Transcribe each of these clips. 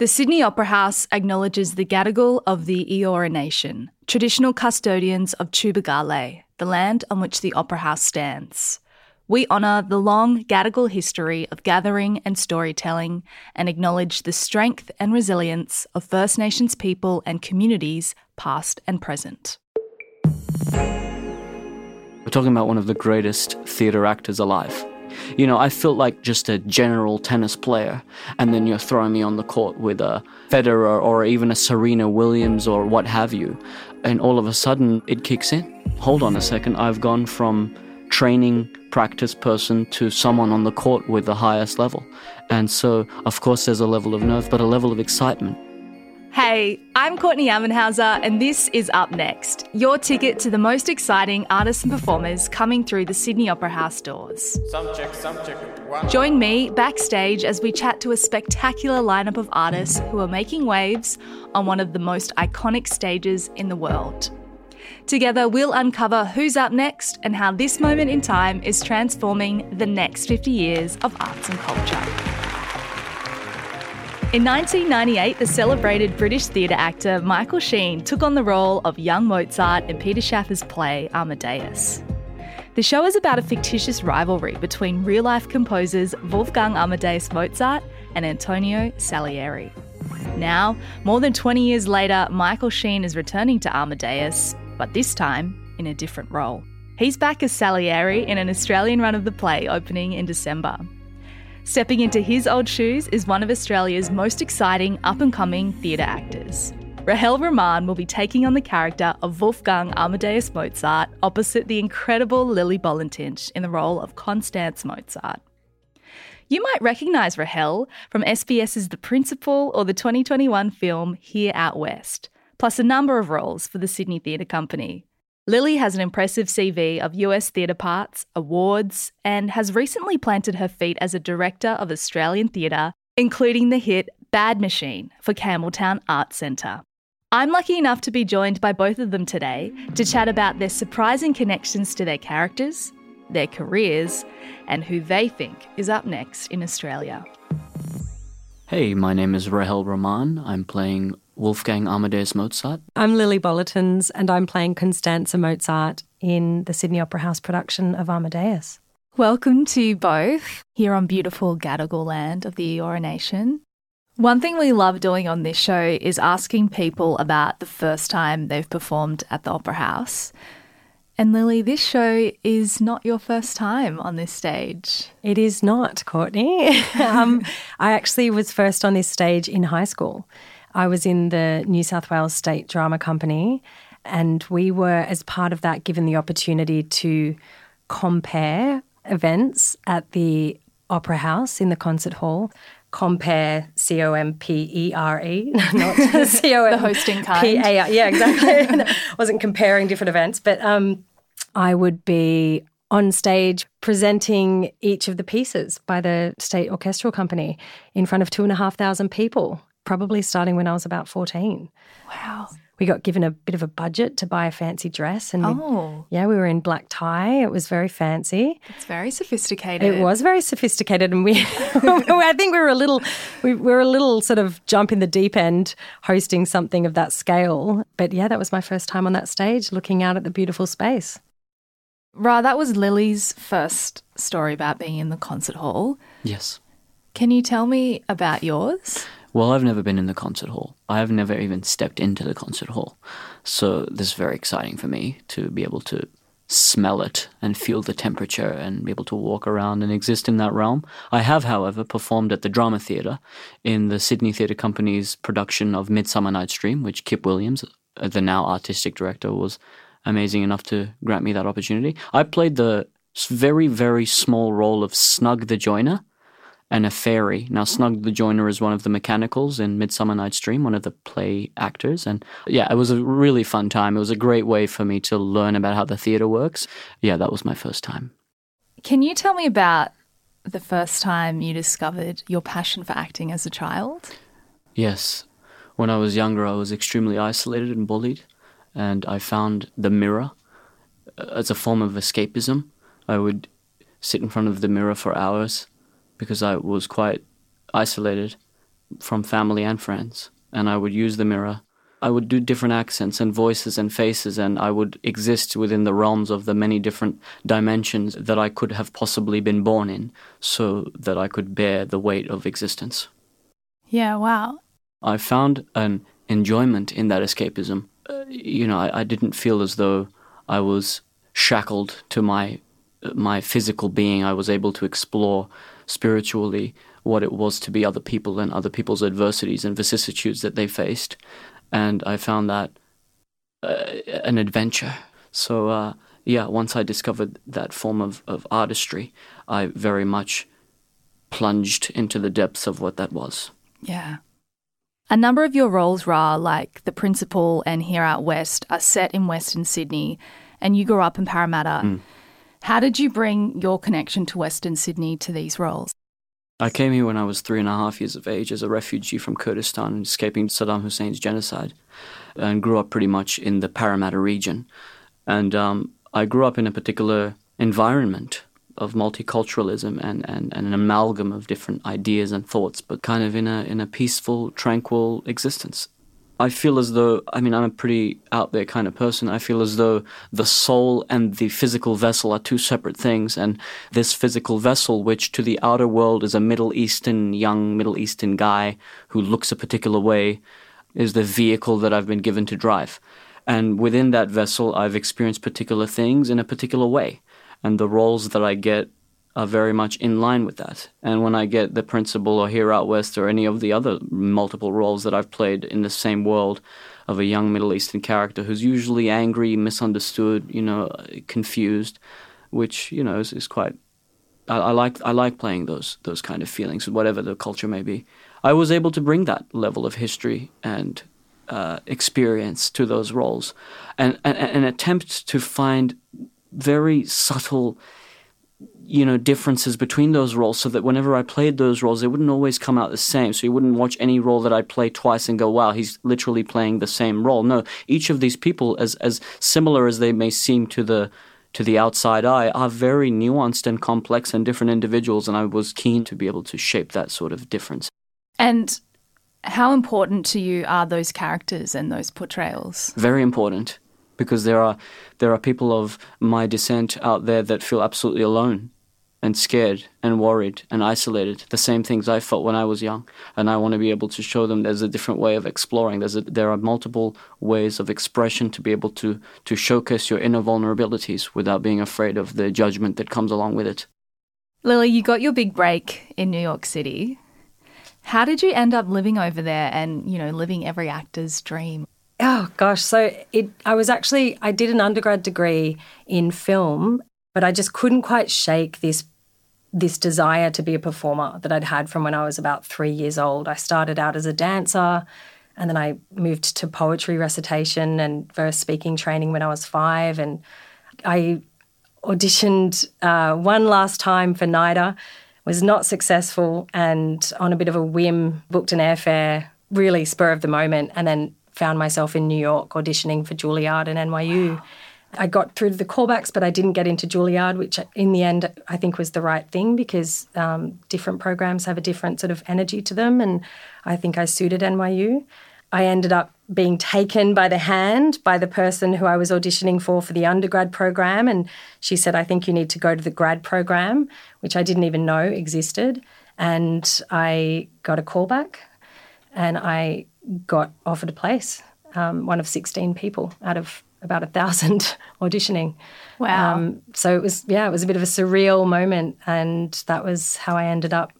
The Sydney Opera House acknowledges the Gadigal of the Eora Nation, traditional custodians of Tubagale, the land on which the Opera House stands. We honour the long Gadigal history of gathering and storytelling and acknowledge the strength and resilience of First Nations people and communities, past and present. We're talking about one of the greatest theatre actors alive. You know, I felt like just a general tennis player, and then you're throwing me on the court with a Federer or even a Serena Williams or what have you, and all of a sudden it kicks in. Hold on a second, I've gone from training practice person to someone on the court with the highest level. And so, of course, there's a level of nerve, but a level of excitement. Hey, I'm Courtney Ammenhauser, and this is Up Next, your ticket to the most exciting artists and performers coming through the Sydney Opera House doors. Some check, some check. One. Join me backstage as we chat to a spectacular lineup of artists who are making waves on one of the most iconic stages in the world. Together, we'll uncover who's up next and how this moment in time is transforming the next 50 years of arts and culture. In 1998, the celebrated British theatre actor Michael Sheen took on the role of young Mozart in Peter Shaffer's play Amadeus. The show is about a fictitious rivalry between real life composers Wolfgang Amadeus Mozart and Antonio Salieri. Now, more than 20 years later, Michael Sheen is returning to Amadeus, but this time in a different role. He's back as Salieri in an Australian run of the play opening in December. Stepping into his old shoes is one of Australia's most exciting up and coming theatre actors. Rahel Romahn will be taking on the character of Wolfgang Amadeus Mozart opposite the incredible Lily Balatincz in the role of Constanze Mozart. You might recognise Rahel from SBS's The Principal or the 2021 film Here Out West, plus a number of roles for the Sydney Theatre Company. Lily has an impressive CV of US theatre parts, awards, and has recently planted her feet as a director of Australian theatre, including the hit Bad Machine for Campbelltown Arts Centre. I'm lucky enough to be joined by both of them today to chat about their surprising connections to their characters, their careers, and who they think is up next in Australia. Hey, my name is Rahel Romahn. I'm playing Wolfgang Amadeus Mozart. I'm Lily Balatincz, and I'm playing Constanza Mozart in the Sydney Opera House production of Amadeus. Welcome to both here on beautiful Gadigal land of the Eora Nation. One thing we love doing on this show is asking people about the first time they've performed at the Opera House. And Lily, this show is not your first time on this stage. It is not, Courtney. um, I actually was first on this stage in high school. I was in the New South Wales State Drama Company, and we were, as part of that, given the opportunity to compere events at the Opera House in the concert hall. Compere C O M P E R E, not C O M the hosting kind. P A R. Yeah, exactly. wasn't comparing different events, but um, I would be on stage presenting each of the pieces by the State Orchestral Company in front of two and a half thousand people probably starting when I was about 14. Wow. We got given a bit of a budget to buy a fancy dress. And oh. yeah, we were in black tie. It was very fancy. It's very sophisticated. It was very sophisticated. And we, I think we were a little, we were a little sort of jump in the deep end hosting something of that scale. But yeah, that was my first time on that stage looking out at the beautiful space. Ra, that was Lily's first story about being in the concert hall. Yes. Can you tell me about yours? Well, I've never been in the concert hall. I have never even stepped into the concert hall. So this is very exciting for me to be able to smell it and feel the temperature and be able to walk around and exist in that realm. I have, however, performed at the Drama Theatre in the Sydney Theatre Company's production of Midsummer Night's Dream, which Kip Williams, the now artistic director, was amazing enough to grant me that opportunity. I played the very, very small role of Snug the Joiner and a fairy. Now, Snug the Joiner is one of the mechanicals in Midsummer Night's Dream, one of the play actors. And yeah, it was a really fun time. It was a great way for me to learn about how the theatre works. Yeah, that was my first time. Can you tell me about the first time you discovered your passion for acting as a child? Yes. When I was younger, I was extremely isolated and bullied, and I found the mirror uh, as a form of escapism. I would sit in front of the mirror for hours because I was quite isolated from family and friends, and I would use the mirror. I would do different accents and voices and faces, and I would exist within the realms of the many different dimensions that I could have possibly been born in, so that I could bear the weight of existence. Yeah, wow. I found an enjoyment in that escapism. You know, I, I didn't feel as though I was shackled to my my physical being. I was able to explore spiritually what it was to be other people and other people's adversities and vicissitudes that they faced, and I found that uh, an adventure. So uh, yeah, once I discovered that form of, of artistry, I very much plunged into the depths of what that was. Yeah. A number of your roles, Ra, like the principal and Here Out West, are set in Western Sydney, and you grew up in Parramatta. Mm. How did you bring your connection to Western Sydney to these roles? I came here when I was three and a half years of age as a refugee from Kurdistan, escaping Saddam Hussein's genocide, and grew up pretty much in the Parramatta region. And um, I grew up in a particular environment of multiculturalism and, and, and an amalgam of different ideas and thoughts, but kind of in a in a peaceful, tranquil existence. I feel as though I mean I'm a pretty out there kind of person. I feel as though the soul and the physical vessel are two separate things, and this physical vessel, which to the outer world is a Middle Eastern young Middle Eastern guy who looks a particular way, is the vehicle that I've been given to drive. And within that vessel, I've experienced particular things in a particular way and the roles that I get are very much in line with that. And when I get the principal or here out west or any of the other multiple roles that I've played in the same world of a young Middle Eastern character who's usually angry, misunderstood, you know, confused, which you know is, is quite. I, I like I like playing those those kind of feelings, whatever the culture may be. I was able to bring that level of history and uh, experience to those roles, and, and and attempt to find very subtle you know differences between those roles so that whenever I played those roles they wouldn't always come out the same. So you wouldn't watch any role that I play twice and go wow he's literally playing the same role. No each of these people as as similar as they may seem to the to the outside eye are very nuanced and complex and different individuals and I was keen to be able to shape that sort of difference. And how important to you are those characters and those portrayals? Very important because there are there are people of my descent out there that feel absolutely alone and scared and worried and isolated. The same things I felt when I was young, and I want to be able to show them there's a different way of exploring. There's a, there are multiple ways of expression to be able to to showcase your inner vulnerabilities without being afraid of the judgment that comes along with it. Lily, you got your big break in New York City. How did you end up living over there and, you know, living every actor's dream? Oh gosh, so it I was actually I did an undergrad degree in film, but I just couldn't quite shake this this desire to be a performer that I'd had from when I was about 3 years old. I started out as a dancer and then I moved to poetry recitation and verse speaking training when I was 5 and I auditioned uh, one last time for NIDA, was not successful and on a bit of a whim booked an airfare really spur of the moment and then found myself in New York auditioning for Juilliard and NYU. Wow. I got through to the callbacks, but I didn't get into Juilliard, which in the end I think was the right thing because um, different programs have a different sort of energy to them. And I think I suited NYU. I ended up being taken by the hand by the person who I was auditioning for for the undergrad program. And she said, I think you need to go to the grad program, which I didn't even know existed. And I got a callback and I got offered a place, um, one of 16 people out of about a thousand auditioning. Wow. Um, so it was, yeah, it was a bit of a surreal moment. And that was how I ended up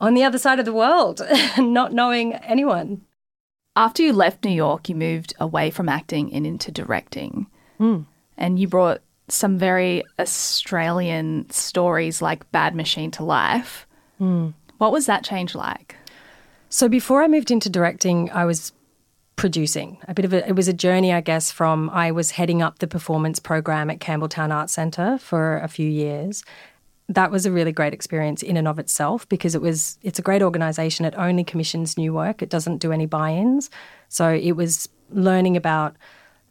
on the other side of the world, not knowing anyone. After you left New York, you moved away from acting and into directing. Mm. And you brought some very Australian stories like Bad Machine to life. Mm. What was that change like? So before I moved into directing, I was producing. A bit of a, it was a journey, I guess, from I was heading up the performance program at Campbelltown Arts Centre for a few years. That was a really great experience in and of itself because it was it's a great organisation. It only commissions new work. It doesn't do any buy-ins. So it was learning about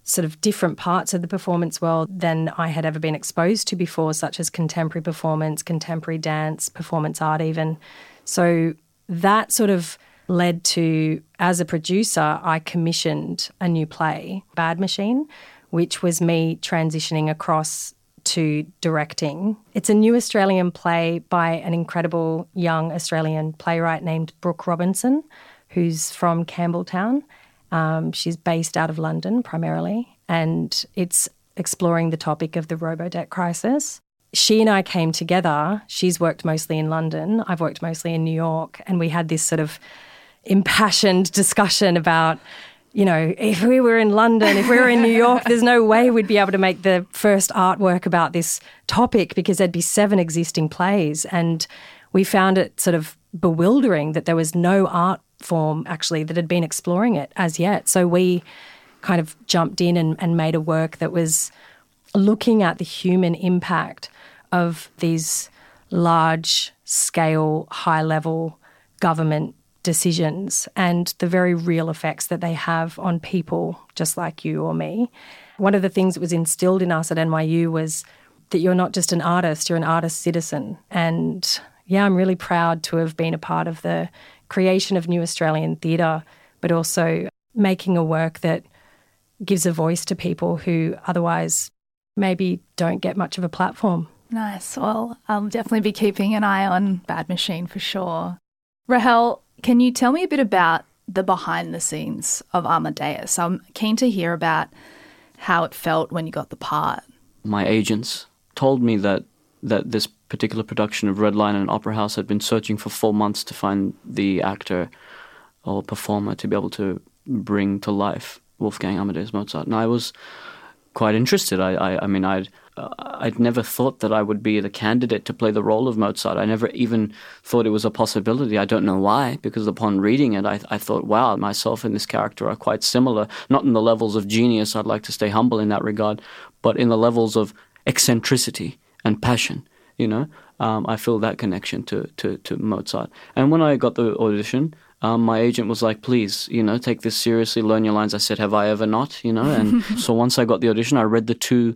sort of different parts of the performance world than I had ever been exposed to before, such as contemporary performance, contemporary dance, performance art, even. So that sort of led to, as a producer, I commissioned a new play, Bad Machine, which was me transitioning across to directing. It's a new Australian play by an incredible young Australian playwright named Brooke Robinson, who's from Campbelltown. Um, she's based out of London primarily, and it's exploring the topic of the robo-debt crisis. She and I came together. She's worked mostly in London. I've worked mostly in New York, and we had this sort of impassioned discussion about you know, if we were in London, if we were in New York, there's no way we'd be able to make the first artwork about this topic because there'd be seven existing plays. And we found it sort of bewildering that there was no art form actually that had been exploring it as yet. So we kind of jumped in and, and made a work that was looking at the human impact of these large scale, high level government decisions and the very real effects that they have on people just like you or me. One of the things that was instilled in us at NYU was that you're not just an artist, you're an artist citizen. And yeah, I'm really proud to have been a part of the creation of New Australian Theatre, but also making a work that gives a voice to people who otherwise maybe don't get much of a platform. Nice. Well, I'll definitely be keeping an eye on Bad Machine for sure. Rahel, can you tell me a bit about the behind the scenes of Amadeus? I'm keen to hear about how it felt when you got the part. My agents told me that that this particular production of Red Lion and Opera House had been searching for four months to find the actor or performer to be able to bring to life Wolfgang Amadeus Mozart. And I was quite interested. I, I, I mean, I'd I'd never thought that I would be the candidate to play the role of Mozart. I never even thought it was a possibility. I don't know why, because upon reading it, I, I thought, wow, myself and this character are quite similar. Not in the levels of genius. I'd like to stay humble in that regard, but in the levels of eccentricity and passion. You know, um, I feel that connection to, to, to Mozart. And when I got the audition, um, my agent was like, please, you know, take this seriously, learn your lines. I said, have I ever not? You know, and so once I got the audition, I read the two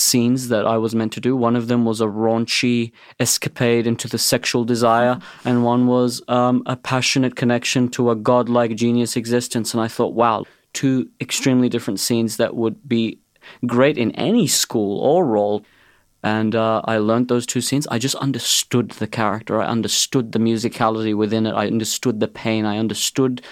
scenes that I was meant to do. One of them was a raunchy escapade into the sexual desire, and one was um, a passionate connection to a godlike genius existence. And I thought, wow, two extremely different scenes that would be great in any school or role and uh, I learned those two scenes. I just understood the character. I understood the musicality within it. I understood the pain. I understood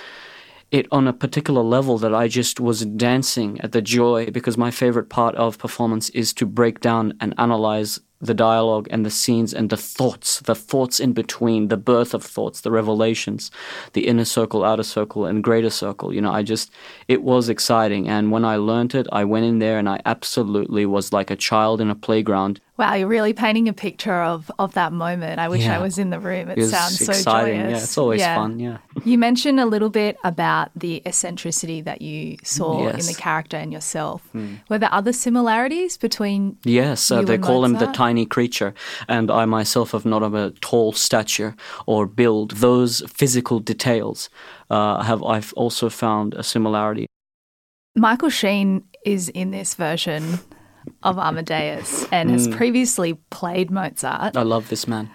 it on a particular level that I just was dancing at the joy because my favorite part of performance is to break down and analyze the dialogue and the scenes and the thoughts, the thoughts in between, the birth of thoughts, the revelations, the inner circle, outer circle, and greater circle. You know, I just, it was exciting. And when I learned it, I went in there and I absolutely was like a child in a playground. Wow, you're really painting a picture of, of that moment. I wish yeah. I was in the room. It, it sounds so exciting. joyous. Yeah, it's always yeah. fun. Yeah. You mentioned a little bit about the eccentricity that you saw yes. in the character and yourself. Mm. Were there other similarities between? Yes, uh, they call Mozart? him the tiny creature, and I myself have not of a tall stature or build. Those physical details uh, have I've also found a similarity. Michael Sheen is in this version of Amadeus and has hmm. previously played Mozart. I love this man.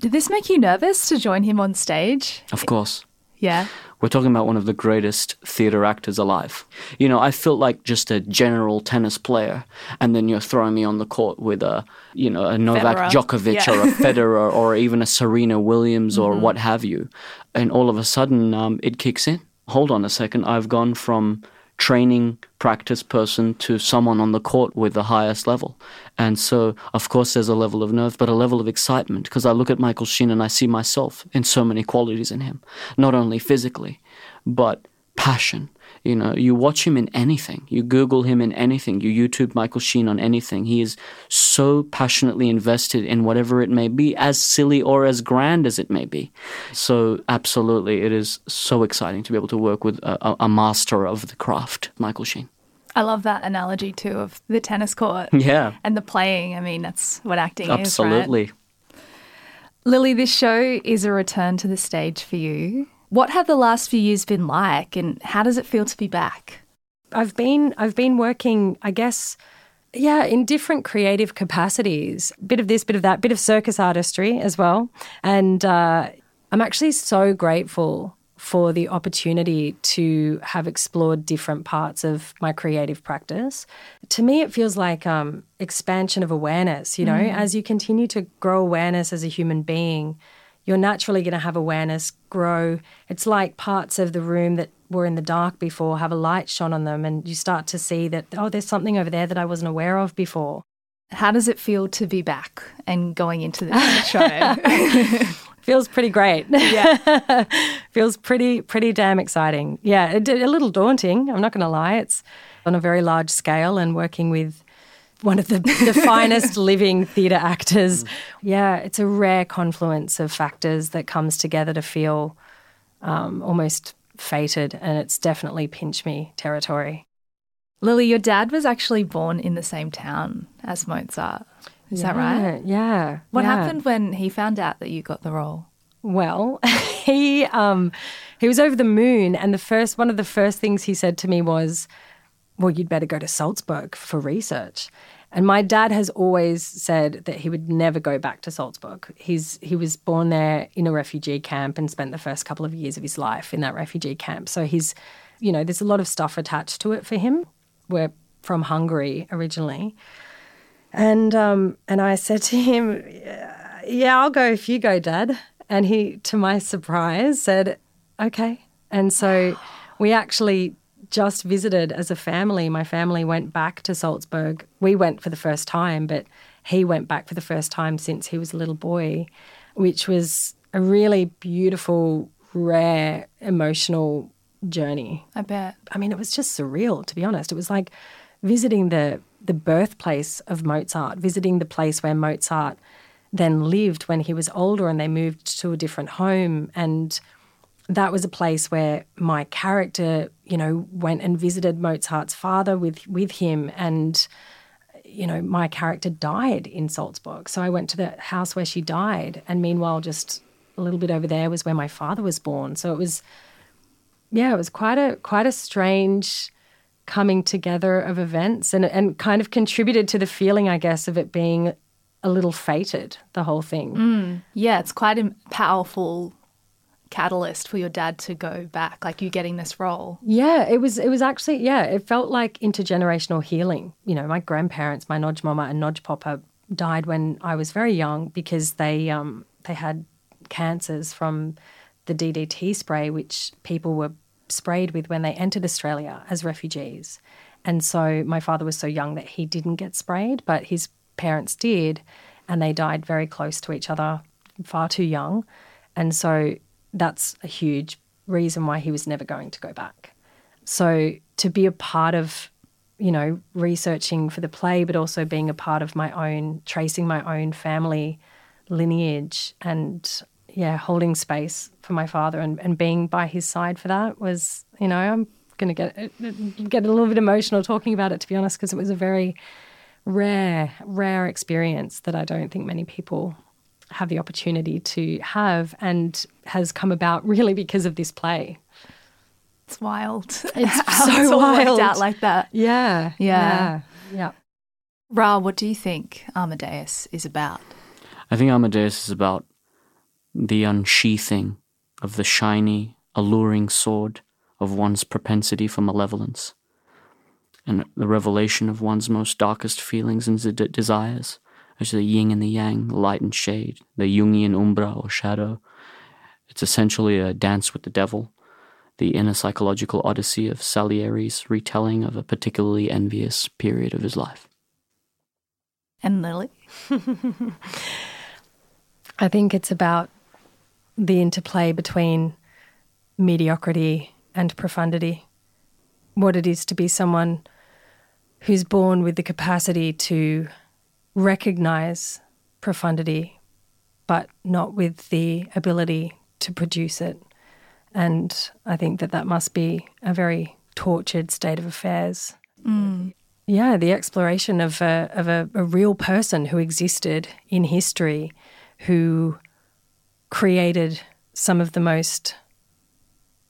Did this make you nervous to join him on stage? Of course. Yeah. We're talking about one of the greatest theatre actors alive. You know, I felt like just a general tennis player, and then you're throwing me on the court with a, you know, a Novak Federer. Djokovic yeah. or a Federer or even a Serena Williams or mm-hmm. what have you. And all of a sudden, um, it kicks in. Hold on a second. I've gone from training practice person to someone on the court with the highest level. And so, of course, there's a level of nerve, but a level of excitement because I look at Michael Sheen and I see myself in so many qualities in him, not only physically, but passion, you know, you watch him in anything. You Google him in anything. You YouTube Michael Sheen on anything. He is so passionately invested in whatever it may be, as silly or as grand as it may be. So, absolutely, it is so exciting to be able to work with a, a master of the craft, Michael Sheen. I love that analogy too of the tennis court. Yeah. And the playing. I mean, that's what acting Absolutely. is. Absolutely. Right? Lily, this show is a return to the stage for you. What have the last few years been like, and how does it feel to be back? I've been I've been working, I guess, yeah, in different creative capacities. Bit of this, bit of that, bit of circus artistry as well, and uh, I'm actually so grateful for the opportunity to have explored different parts of my creative practice. To me, it feels like um, expansion of awareness. You know, mm. as you continue to grow awareness as a human being, you're naturally going to have awareness grow. It's like parts of the room that were in the dark before have a light shone on them, and you start to see that, oh, there's something over there that I wasn't aware of before. How does it feel to be back and going into the show? feels pretty great. Yeah, feels pretty pretty damn exciting. Yeah, a little daunting. I'm not going to lie. It's on a very large scale and working with one of the, the finest living theatre actors. Mm. Yeah, it's a rare confluence of factors that comes together to feel um, almost fated, and it's definitely pinch me territory. Lily, your dad was actually born in the same town as Mozart. Is yeah, that right? Yeah. What yeah. happened when he found out that you got the role? Well, he um, he was over the moon, and the first one of the first things he said to me was, "Well, you'd better go to Salzburg for research." And my dad has always said that he would never go back to Salzburg. He's he was born there in a refugee camp and spent the first couple of years of his life in that refugee camp. So he's, you know, there's a lot of stuff attached to it for him. We're from Hungary originally. And um, and I said to him, "Yeah, I'll go if you go, Dad." And he, to my surprise, said, "Okay." And so we actually just visited as a family. My family went back to Salzburg. We went for the first time, but he went back for the first time since he was a little boy, which was a really beautiful, rare, emotional journey. I bet. I mean, it was just surreal, to be honest. It was like visiting the the birthplace of Mozart, visiting the place where Mozart then lived when he was older and they moved to a different home. And that was a place where my character, you know, went and visited Mozart's father with, with him. And, you know, my character died in Salzburg. So I went to the house where she died. And meanwhile, just a little bit over there was where my father was born. So it was, yeah, it was quite a quite a strange coming together of events and, and kind of contributed to the feeling, I guess, of it being a little fated, the whole thing. Mm, yeah, it's quite a powerful catalyst for your dad to go back, like you getting this role. Yeah, it was it was actually yeah, it felt like intergenerational healing. You know, my grandparents, my Nagymama and Nagypapa died when I was very young because they um they had cancers from the DDT spray which people were sprayed with when they entered Australia as refugees. And so my father was so young that he didn't get sprayed, but his parents did, and they died very close to each other, far too young. And so that's a huge reason why he was never going to go back. So to be a part of, you know, researching for the play, but also being a part of my own, tracing my own family lineage and yeah, holding space for my father and, and being by his side for that was, you know, I'm going to get get a little bit emotional talking about it, to be honest, because it was a very rare, rare experience that I don't think many people have the opportunity to have and has come about really because of this play. It's wild. It's so it's wild. out like that. Yeah. Yeah. Yeah. yeah. Ra, what do you think Amadeus is about? I think Amadeus is about the unsheathing of the shiny, alluring sword of one's propensity for malevolence, and the revelation of one's most darkest feelings and d- desires, as the yin and the yang, light and shade, the Jungian umbra or shadow. It's essentially a dance with the devil, the inner psychological odyssey of Salieri's retelling of a particularly envious period of his life. And Lily? I think it's about the interplay between mediocrity and profundity, what it is to be someone who's born with the capacity to recognize profundity, but not with the ability to produce it. And I think that that must be a very tortured state of affairs. Mm. Yeah, the exploration of a, of a, a real person who existed in history, who created some of the most,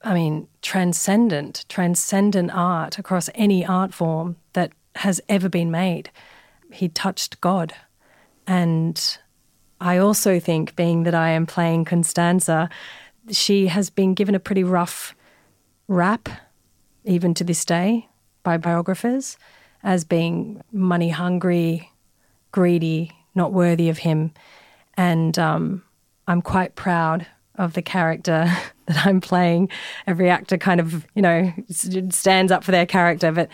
I mean, transcendent, transcendent art across any art form that has ever been made. He touched God. And I also think, being that I am playing Constanza, she has been given a pretty rough rap, even to this day, by biographers, as being money hungry, greedy, not worthy of him. And um, I'm quite proud of the character that I'm playing. Every actor kind of, you know, stands up for their character. But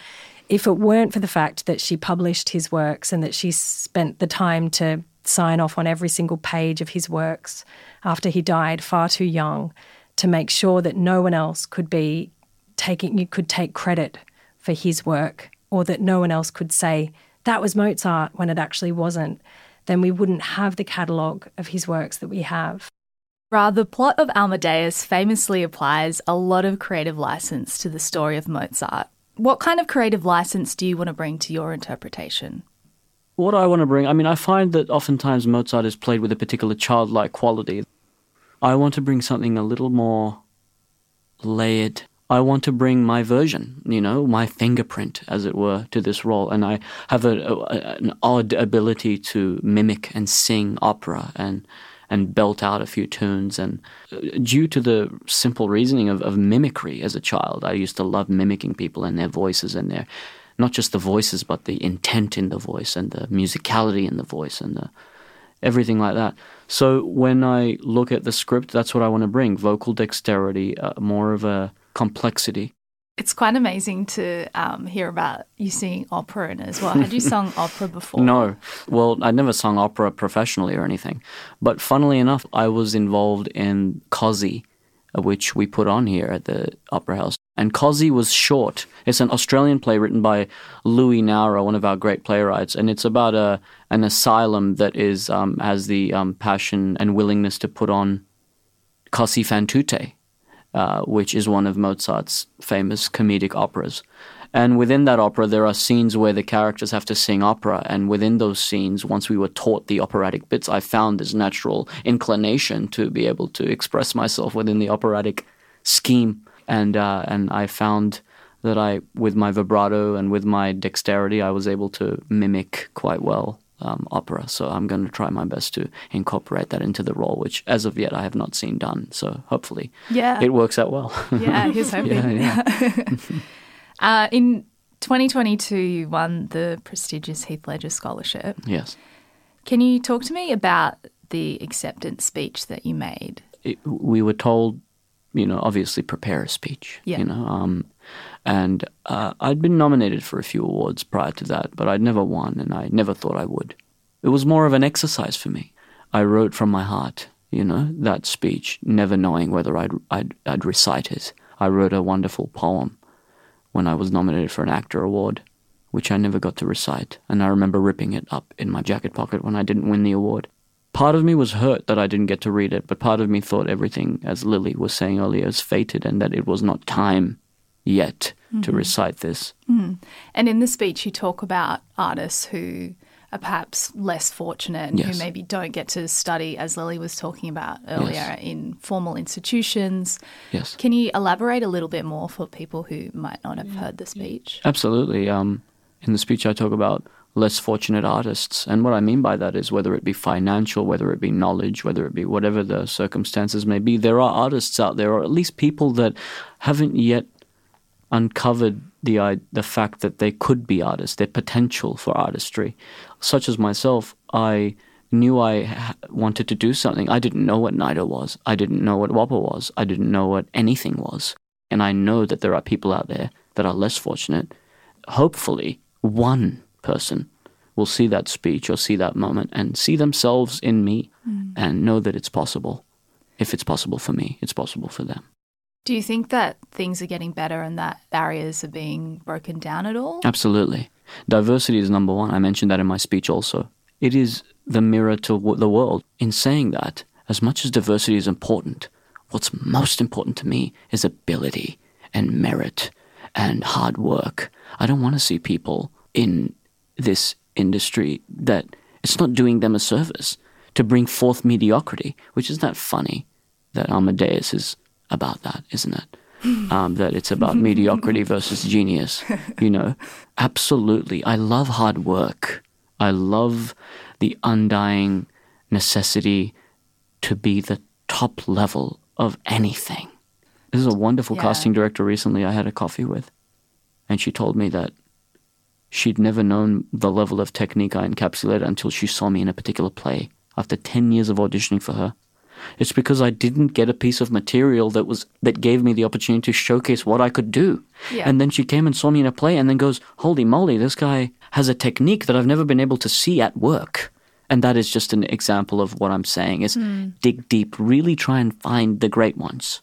if it weren't for the fact that she published his works and that she spent the time to sign off on every single page of his works after he died far too young to make sure that no one else could be taking you could take credit for his work or that no one else could say that was Mozart when it actually wasn't then we wouldn't have the catalogue of his works that we have. Ra, the plot of Amadeus famously applies a lot of creative license to the story of Mozart. What kind of creative license do you want to bring to your interpretation? What I want to bring, I mean, I find that oftentimes Mozart is played with a particular childlike quality. I want to bring something a little more layered. I want to bring my version, you know, my fingerprint, as it were, to this role. And I have a, a, an odd ability to mimic and sing opera and and belt out a few tunes. And uh, due to the simple reasoning of, of mimicry as a child, I used to love mimicking people and their voices and their not just the voices, but the intent in the voice and the musicality in the voice and the everything like that. So when I look at the script, that's what I want to bring: vocal dexterity, uh, more of a complexity. It's quite amazing to um, hear about you singing opera in as well. Had you sung opera before? No. Well, I'd never sung opera professionally or anything. But funnily enough, I was involved in Così, which we put on here at the Opera House. And Così was short. It's an Australian play written by Louis Nowra, one of our great playwrights, and it's about a an asylum that is um, has the um, passion and willingness to put on Così fan tutte, uh, which is one of Mozart's famous comedic operas. And within that opera, there are scenes where the characters have to sing opera. And within those scenes, once we were taught the operatic bits, I found this natural inclination to be able to express myself within the operatic scheme. And uh, and I found that I, with my vibrato and with my dexterity, I was able to mimic quite well um, opera. So I'm going to try my best to incorporate that into the role, which as of yet I have not seen done. So hopefully, yeah, it works out well. yeah, here's hoping. yeah, yeah. uh, in 2022, you won the prestigious Heath Ledger Scholarship. Yes. Can you talk to me about the acceptance speech that you made? It, we were told, you know, obviously prepare a speech. Yeah. You know, um, and uh, I'd been nominated for a few awards prior to that, but I'd never won, and I never thought I would. It was more of an exercise for me. I wrote from my heart, you know, that speech, never knowing whether I'd, I'd, I'd recite it. I wrote a wonderful poem when I was nominated for an actor award, which I never got to recite, and I remember ripping it up in my jacket pocket when I didn't win the award. Part of me was hurt that I didn't get to read it, but part of me thought everything, as Lily was saying earlier, is fated and that it was not time yet mm-hmm. to recite this. Mm. And in the speech, you talk about artists who are perhaps less fortunate and yes. who maybe don't get to study, as Lily was talking about earlier, yes. in formal institutions. Yes. Can you elaborate a little bit more for people who might not have heard the speech? Absolutely. Um, in the speech, I talk about less fortunate artists. And what I mean by that is whether it be financial, whether it be knowledge, whether it be whatever the circumstances may be, there are artists out there, or at least people that haven't yet uncovered the the fact that they could be artists, their potential for artistry. Such as myself, I knew I ha- wanted to do something. I didn't know what NIDA was. I didn't know what WAAPA was. I didn't know what anything was. And I know that there are people out there that are less fortunate. Hopefully, one person will see that speech or see that moment and see themselves in me mm. and know that it's possible. If it's possible for me, it's possible for them. Do you think that things are getting better and that barriers are being broken down at all? Absolutely. Diversity is number one. I mentioned that in my speech also. It is the mirror to the world. In saying that, as much as diversity is important, what's most important to me is ability and merit and hard work. I don't want to see people in this industry that it's not doing them a service to bring forth mediocrity, which is that funny that Amadeus is about that, isn't it? Um, that it's about mediocrity versus genius. You know, absolutely. I love hard work. I love the undying necessity to be the top level of anything. This is a wonderful Yeah. casting director recently I had a coffee with. And she told me that she'd never known the level of technique I encapsulated until she saw me in a particular play after 10 years of auditioning for her. It's because I didn't get a piece of material that was that gave me the opportunity to showcase what I could do. Yeah. And then she came and saw me in a play and then goes, "Holy moly, this guy has a technique that I've never been able to see at work." And that is just an example of what I'm saying is hmm. dig deep, really try and find the great ones.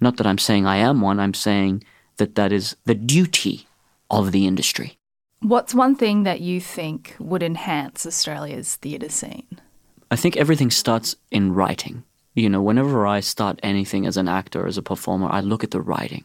Not that I'm saying I am one, I'm saying that that is the duty of the industry. What's one thing that you think would enhance Australia's theatre scene? I think everything starts in writing. You know, whenever I start anything as an actor, as a performer, I look at the writing.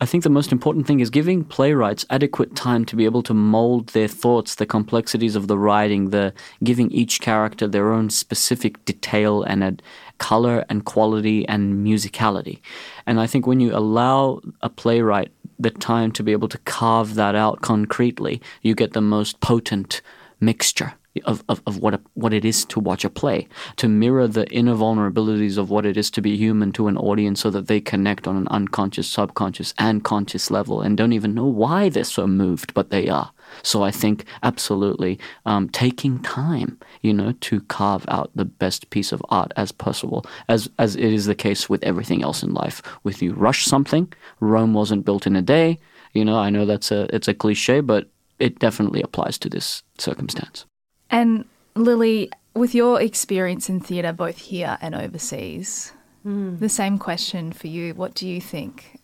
I think the most important thing is giving playwrights adequate time to be able to mold their thoughts, the complexities of the writing, the giving each character their own specific detail and a color and quality and musicality. And I think when you allow a playwright the time to be able to carve that out concretely, you get the most potent mixture of, of, of what a, what it is to watch a play, to mirror the inner vulnerabilities of what it is to be human to an audience so that they connect on an unconscious, subconscious, and conscious level and don't even know why they're so moved, but they are. So I think absolutely um, taking time, you know, to carve out the best piece of art as possible, as as it is the case with everything else in life. With you rush something, Rome wasn't built in a day. You know, I know that's a it's a cliche, but it definitely applies to this circumstance. And Lily, with your experience in theatre both here and overseas, hmm. the same question for you. What do you think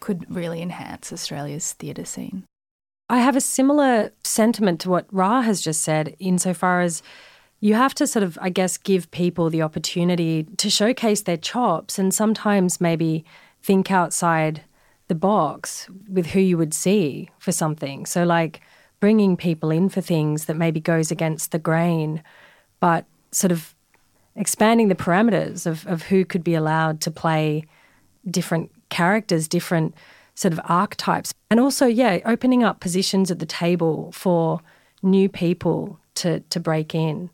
could really enhance Australia's theatre scene? I have a similar sentiment to what Ra has just said, insofar as you have to sort of, I guess, give people the opportunity to showcase their chops and sometimes maybe think outside the box with who you would see for something. So, like bringing people in for things that maybe goes against the grain, but sort of expanding the parameters of, of who could be allowed to play different characters, different sort of archetypes. And also, yeah, opening up positions at the table for new people to, to break in,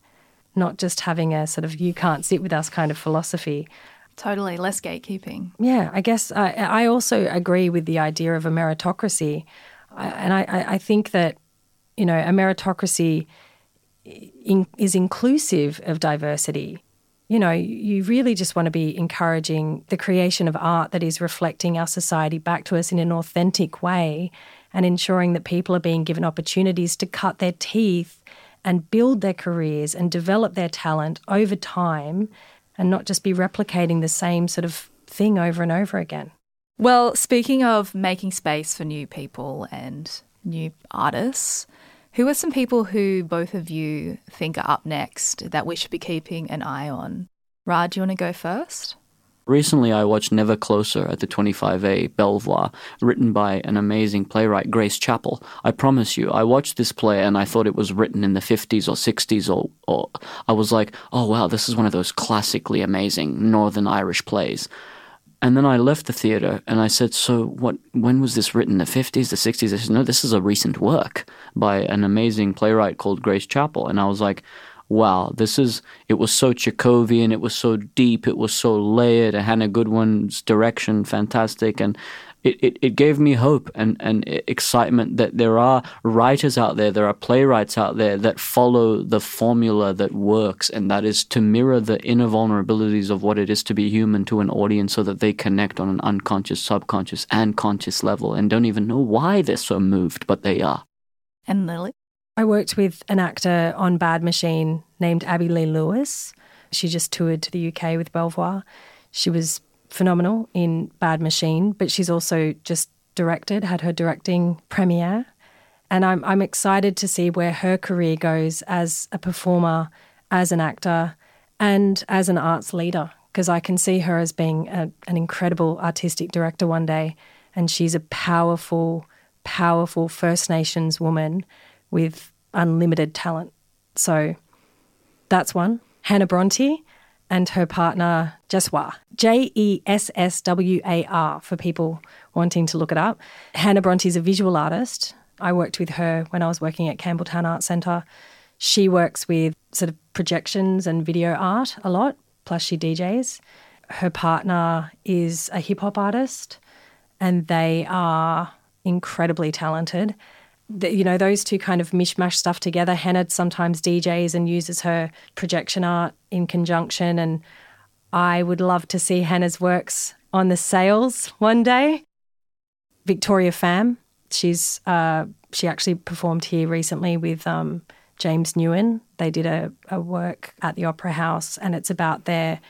not just having a sort of you can't sit with us kind of philosophy. Totally, less gatekeeping. Yeah, I guess I, I also agree with the idea of a meritocracy. I, and I, I I think that, you know, a meritocracy in, is inclusive of diversity. You know, you really just want to be encouraging the creation of art that is reflecting our society back to us in an authentic way and ensuring that people are being given opportunities to cut their teeth and build their careers and develop their talent over time and not just be replicating the same sort of thing over and over again. Well, speaking of making space for new people and new artists, who are some people who both of you think are up next that we should be keeping an eye on? Ra, do you want to go first? Recently, I watched Never Closer at the 25A Belvoir, written by an amazing playwright, Grace Chapple. I promise you, I watched this play and I thought it was written in the 50s or 60s, or, or I was like, oh wow, this is one of those classically amazing Northern Irish plays. And then I left the theater and I said, So, what? when was this written? The 50s, the 60s? I said, No, this is a recent work by an amazing playwright called Grace Chapple. And I was like, Wow, this is, it was so Chekhovian, it was so deep, it was so layered. Hannah Goodwin's direction, fantastic. And it, it, it gave me hope and, and excitement that there are writers out there, there are playwrights out there that follow the formula that works, and that is to mirror the inner vulnerabilities of what it is to be human to an audience so that they connect on an unconscious, subconscious, and conscious level and don't even know why they're so moved, but they are. And Lily? I worked with an actor on Bad Machine named Abbie-Lee Lewis. She just toured to the UK with Belvoir. She was phenomenal in Bad Machine, but she's also just directed, had her directing premiere. And I'm, I'm excited to see where her career goes as a performer, as an actor, and as an arts leader, because I can see her as being a, an incredible artistic director one day. And she's a powerful, powerful First Nations woman with unlimited talent. So that's one. Hannah Bronte and her partner Jesswar. J E S S W A R for people wanting to look it up. Hannah Bronte is a visual artist. I worked with her when I was working at Campbelltown Art Centre. She works with sort of projections and video art a lot, plus she DJs. her partner is a hip hop artist, and they are incredibly talented. The, you know, those two kind of mishmash stuff together. Hannah sometimes DJs and uses her projection art in conjunction. And I would love to see Hannah's works on the sails one day. Victoria Pham, she's uh, she actually performed here recently with um, James Nguyen. They did a, a work at the Opera House, and it's about their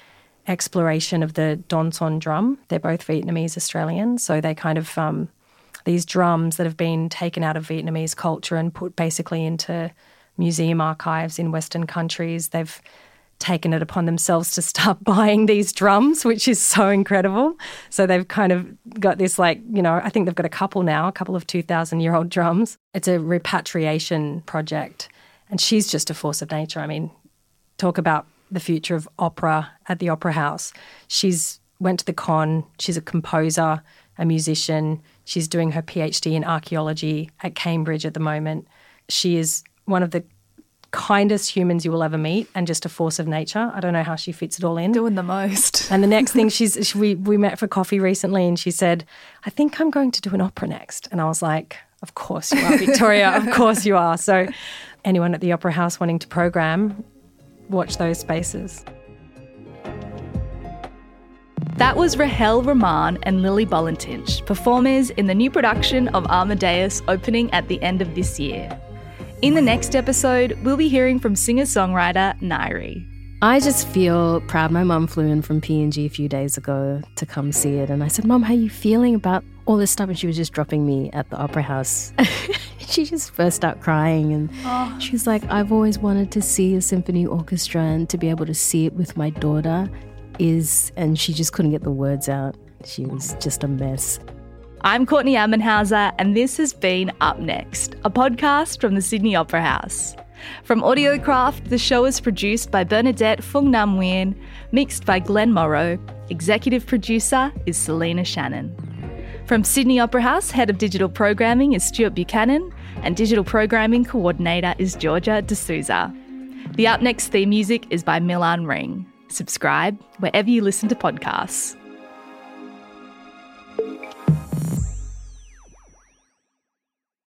exploration of the Dong Son drum. They're both Vietnamese Australians, so they kind of um, these drums that have been taken out of Vietnamese culture and put basically into museum archives in Western countries. They've taken it upon themselves to start buying these drums, which is so incredible. So they've kind of got this, like, you know, I think they've got a couple now, a couple of 2,000 year old drums. It's a repatriation project. And she's just a force of nature. I mean, talk about the future of opera at the Opera House. She's went to the con. She's a composer, a musician. She's doing her PhD in archaeology at Cambridge at the moment. She is one of the kindest humans you will ever meet and just a force of nature. I don't know how she fits it all in. Doing the most. And the next thing she's she, we we met for coffee recently and she said, "I think I'm going to do an opera next." And I was like, "Of course you are, Victoria. of course you are." So anyone at the Opera House wanting to program, watch those spaces. That was Rahel Romahn and Lily Balatincz, performers in the new production of Amadeus opening at the end of this year. In the next episode, we'll be hearing from singer songwriter Ngaiire. I just feel proud. My mum flew in from PNG a few days ago to come see it. And I said, Mum, how are you feeling about all this stuff? And she was just dropping me at the Opera House. she just burst out crying. And oh. she was like, I've always wanted to see a symphony orchestra and to be able to see it with my daughter is. And she just couldn't get the words out. She was just a mess. I'm Courtney Ammenhauser, and this has been Up Next, a podcast from the Sydney Opera House. From Audiocraft, the show is produced by Bernadette Fung Nam Nguyen, mixed by Glenn Morrow. Executive producer is Selena Shannon. From Sydney Opera House, Head of Digital Programming is Stuart Buchanan, and Digital Programming Coordinator is Georgia D'Souza. The Up Next theme music is by Milan Ring. Subscribe wherever you listen to podcasts.